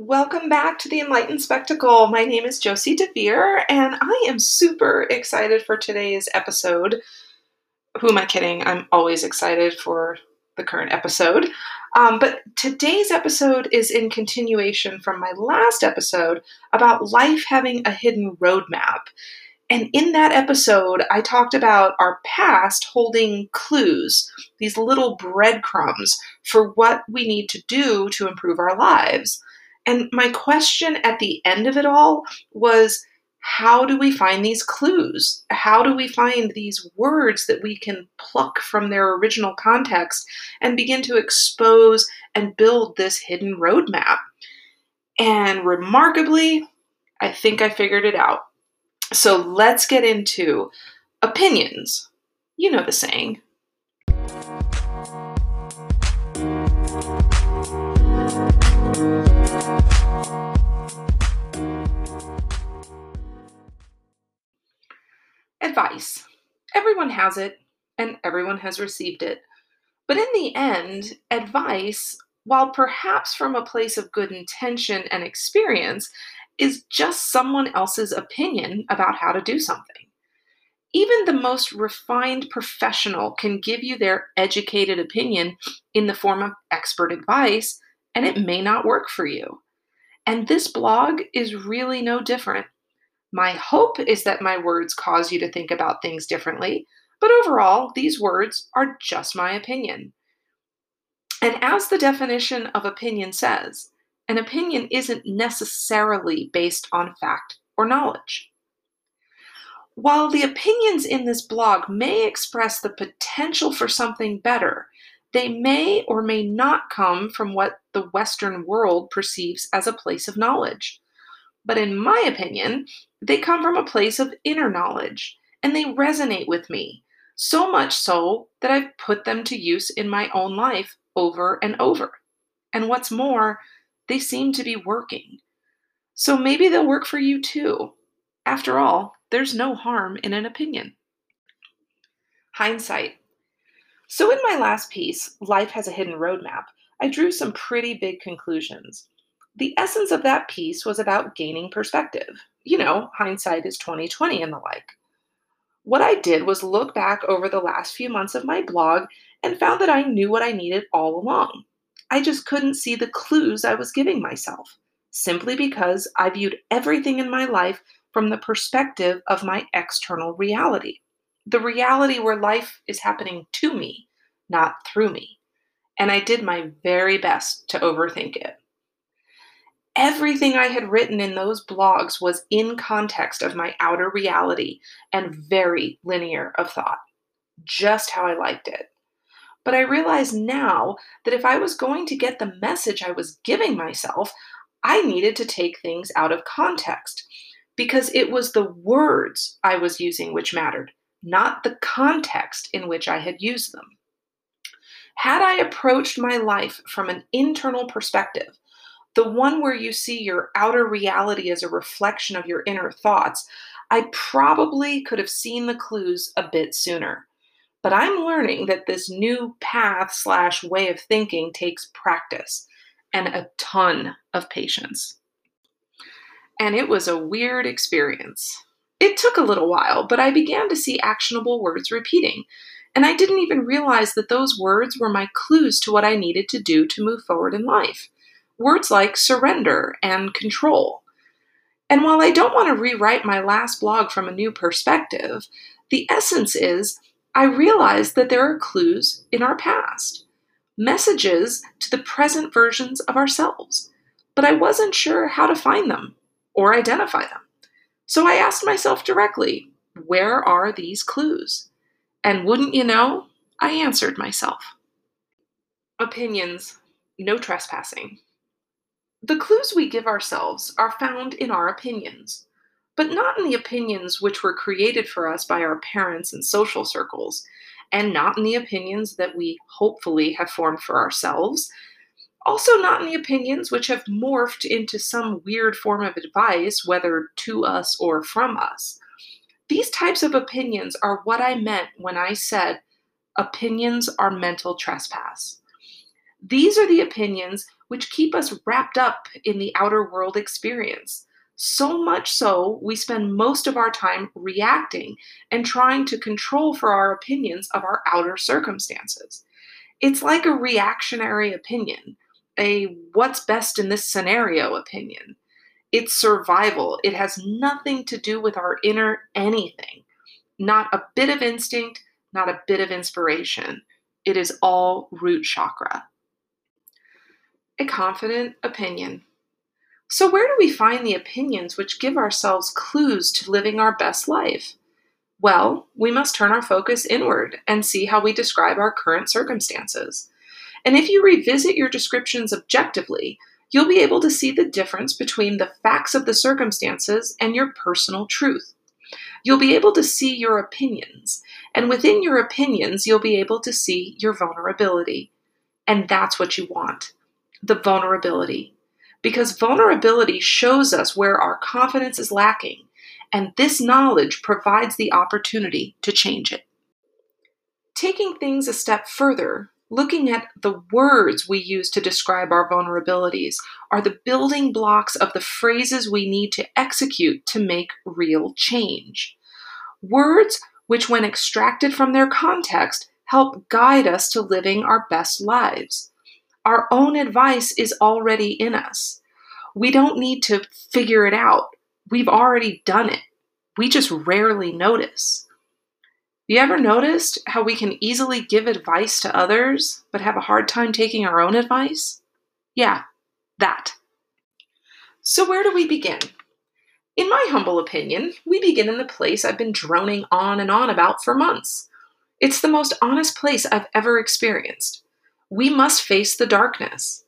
Welcome back to the Enlightened Spectacle. My name is Josie DeVere, and I am super excited for today's episode. Who am I kidding? I'm always excited for the current episode. Um, but today's episode is in continuation from my last episode about life having a hidden roadmap. And in that episode, I talked about our past holding clues, these little breadcrumbs for what we need to do to improve our lives. And my question at the end of it all was how do we find these clues? How do we find these words that we can pluck from their original context and begin to expose and build this hidden roadmap? And remarkably, I think I figured it out. So let's get into opinions. You know the saying Advice. Everyone has it, and everyone has received it. But in the end, advice, while perhaps from a place of good intention and experience, is just someone else's opinion about how to do something. Even the most refined professional can give you their educated opinion in the form of expert advice, and it may not work for you. And this blog is really no different. My hope is that my words cause you to think about things differently, but overall, these words are just my opinion. And as the definition of opinion says, an opinion isn't necessarily based on fact or knowledge. While the opinions in this blog may express the potential for something better, they may or may not come from what the Western world perceives as a place of knowledge. But in my opinion, they come from a place of inner knowledge and they resonate with me, so much so that I've put them to use in my own life over and over. And what's more, they seem to be working. So maybe they'll work for you too. After all, there's no harm in an opinion. Hindsight. So, in my last piece, Life Has a Hidden Roadmap, I drew some pretty big conclusions. The essence of that piece was about gaining perspective. You know, hindsight is 2020 and the like. What I did was look back over the last few months of my blog and found that I knew what I needed all along. I just couldn't see the clues I was giving myself, simply because I viewed everything in my life from the perspective of my external reality. The reality where life is happening to me, not through me. And I did my very best to overthink it. Everything I had written in those blogs was in context of my outer reality and very linear of thought, just how I liked it. But I realize now that if I was going to get the message I was giving myself, I needed to take things out of context because it was the words I was using which mattered, not the context in which I had used them. Had I approached my life from an internal perspective, the one where you see your outer reality as a reflection of your inner thoughts, I probably could have seen the clues a bit sooner. But I'm learning that this new path slash way of thinking takes practice and a ton of patience. And it was a weird experience. It took a little while, but I began to see actionable words repeating. And I didn't even realize that those words were my clues to what I needed to do to move forward in life. Words like surrender and control. And while I don't want to rewrite my last blog from a new perspective, the essence is I realized that there are clues in our past, messages to the present versions of ourselves, but I wasn't sure how to find them or identify them. So I asked myself directly, where are these clues? And wouldn't you know, I answered myself. Opinions, no trespassing. The clues we give ourselves are found in our opinions but not in the opinions which were created for us by our parents and social circles, and not in the opinions that we hopefully have formed for ourselves. Also, not in the opinions which have morphed into some weird form of advice, whether to us or from us. These types of opinions are what I meant when I said opinions are mental trespass. These are the opinions which keep us wrapped up in the outer world experience. So much so, we spend most of our time reacting and trying to control for our opinions of our outer circumstances. It's like a reactionary opinion, a what's best in this scenario opinion. It's survival. It has nothing to do with our inner anything. Not a bit of instinct, not a bit of inspiration. It is all root chakra. A confident opinion. So, where do we find the opinions which give ourselves clues to living our best life? Well, we must turn our focus inward and see how we describe our current circumstances. And if you revisit your descriptions objectively, you'll be able to see the difference between the facts of the circumstances and your personal truth. You'll be able to see your opinions, and within your opinions, you'll be able to see your vulnerability. And that's what you want the vulnerability. Because vulnerability shows us where our confidence is lacking, and this knowledge provides the opportunity to change it. Taking things a step further, looking at the words we use to describe our vulnerabilities are the building blocks of the phrases we need to execute to make real change. Words which, when extracted from their context, help guide us to living our best lives. Our own advice is already in us. We don't need to figure it out. We've already done it. We just rarely notice. You ever noticed how we can easily give advice to others but have a hard time taking our own advice? Yeah, that. So, where do we begin? In my humble opinion, we begin in the place I've been droning on and on about for months. It's the most honest place I've ever experienced. We must face the darkness.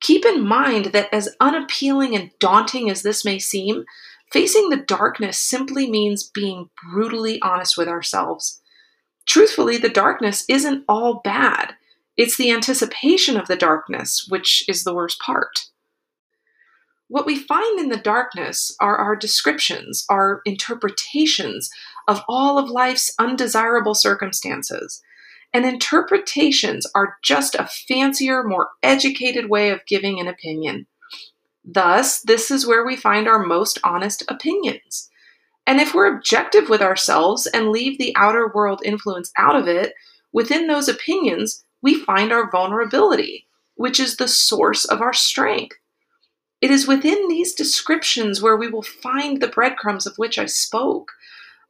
Keep in mind that, as unappealing and daunting as this may seem, facing the darkness simply means being brutally honest with ourselves. Truthfully, the darkness isn't all bad. It's the anticipation of the darkness which is the worst part. What we find in the darkness are our descriptions, our interpretations of all of life's undesirable circumstances. And interpretations are just a fancier, more educated way of giving an opinion. Thus, this is where we find our most honest opinions. And if we're objective with ourselves and leave the outer world influence out of it, within those opinions, we find our vulnerability, which is the source of our strength. It is within these descriptions where we will find the breadcrumbs of which I spoke.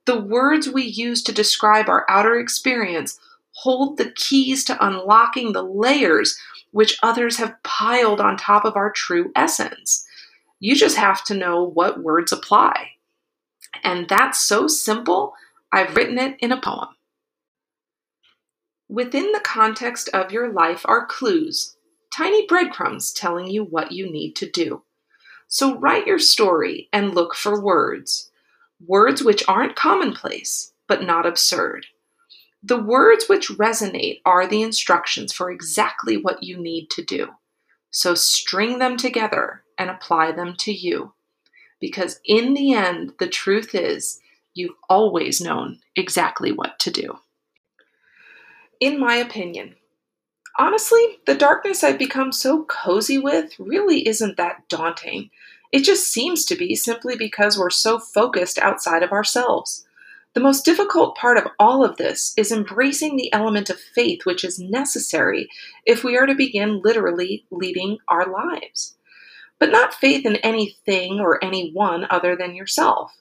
The words we use to describe our outer experience hold the keys to unlocking the layers which others have piled on top of our true essence. You just have to know what words apply. And that's so simple, I've written it in a poem. Within the context of your life are clues, tiny breadcrumbs telling you what you need to do. So write your story and look for words. Words which aren't commonplace, but not absurd. The words which resonate are the instructions for exactly what you need to do. So string them together and apply them to you. Because in the end, the truth is, you've always known exactly what to do. In my opinion, Honestly, the darkness I've become so cozy with really isn't that daunting. It just seems to be simply because we're so focused outside of ourselves. The most difficult part of all of this is embracing the element of faith which is necessary if we are to begin literally leading our lives. But not faith in anything or anyone other than yourself.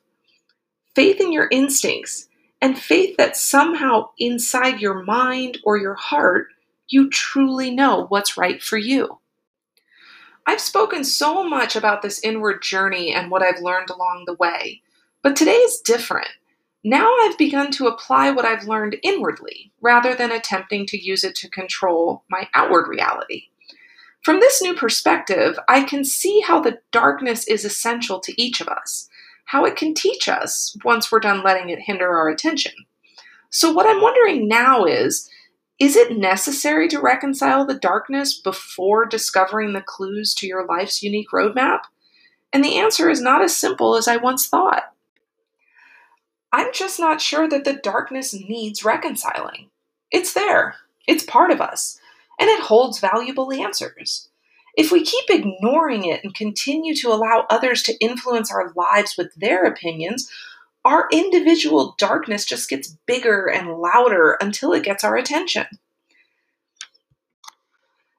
Faith in your instincts, and faith that somehow inside your mind or your heart you truly know what's right for you. I've spoken so much about this inward journey and what I've learned along the way, but today is different. Now I've begun to apply what I've learned inwardly rather than attempting to use it to control my outward reality. From this new perspective, I can see how the darkness is essential to each of us, how it can teach us once we're done letting it hinder our attention. So, what I'm wondering now is is it necessary to reconcile the darkness before discovering the clues to your life's unique roadmap? And the answer is not as simple as I once thought. I'm just not sure that the darkness needs reconciling. It's there, it's part of us, and it holds valuable answers. If we keep ignoring it and continue to allow others to influence our lives with their opinions, our individual darkness just gets bigger and louder until it gets our attention.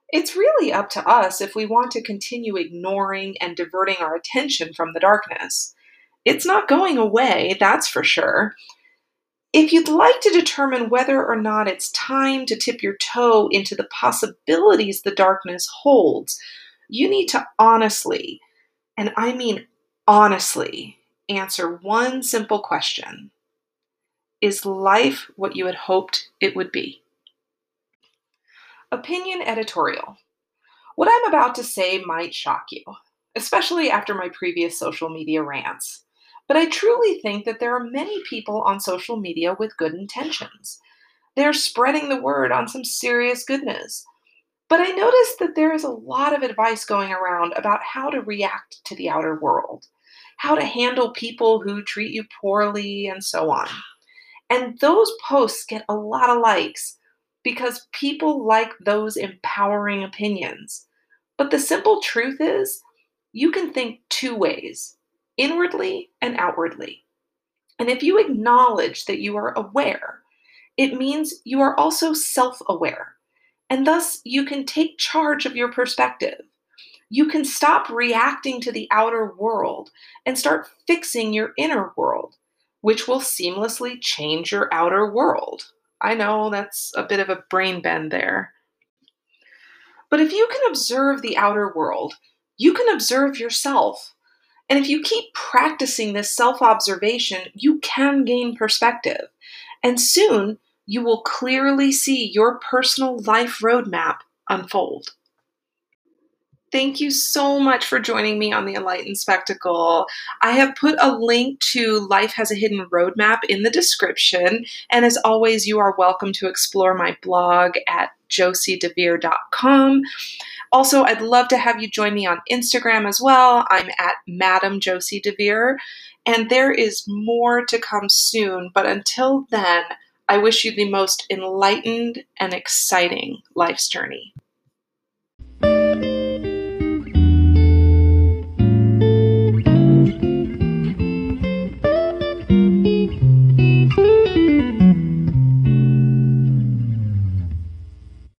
It's really up to us if we want to continue ignoring and diverting our attention from the darkness. It's not going away, that's for sure. If you'd like to determine whether or not it's time to tip your toe into the possibilities the darkness holds, you need to honestly, and I mean honestly, answer one simple question Is life what you had hoped it would be? Opinion editorial. What I'm about to say might shock you, especially after my previous social media rants. But I truly think that there are many people on social media with good intentions. They're spreading the word on some serious goodness. But I noticed that there is a lot of advice going around about how to react to the outer world, how to handle people who treat you poorly, and so on. And those posts get a lot of likes because people like those empowering opinions. But the simple truth is, you can think two ways inwardly and outwardly. And if you acknowledge that you are aware, it means you are also self aware. And thus, you can take charge of your perspective. You can stop reacting to the outer world and start fixing your inner world, which will seamlessly change your outer world. I know that's a bit of a brain bend there. But if you can observe the outer world, you can observe yourself and if you keep practicing this self observation, you can gain perspective. And soon you will clearly see your personal life roadmap unfold. Thank you so much for joining me on the Enlightened Spectacle. I have put a link to Life Has a Hidden Roadmap in the description. And as always, you are welcome to explore my blog at josiedevere.com. Also, I'd love to have you join me on Instagram as well. I'm at Madam Josie DeVere, and there is more to come soon. But until then, I wish you the most enlightened and exciting life's journey.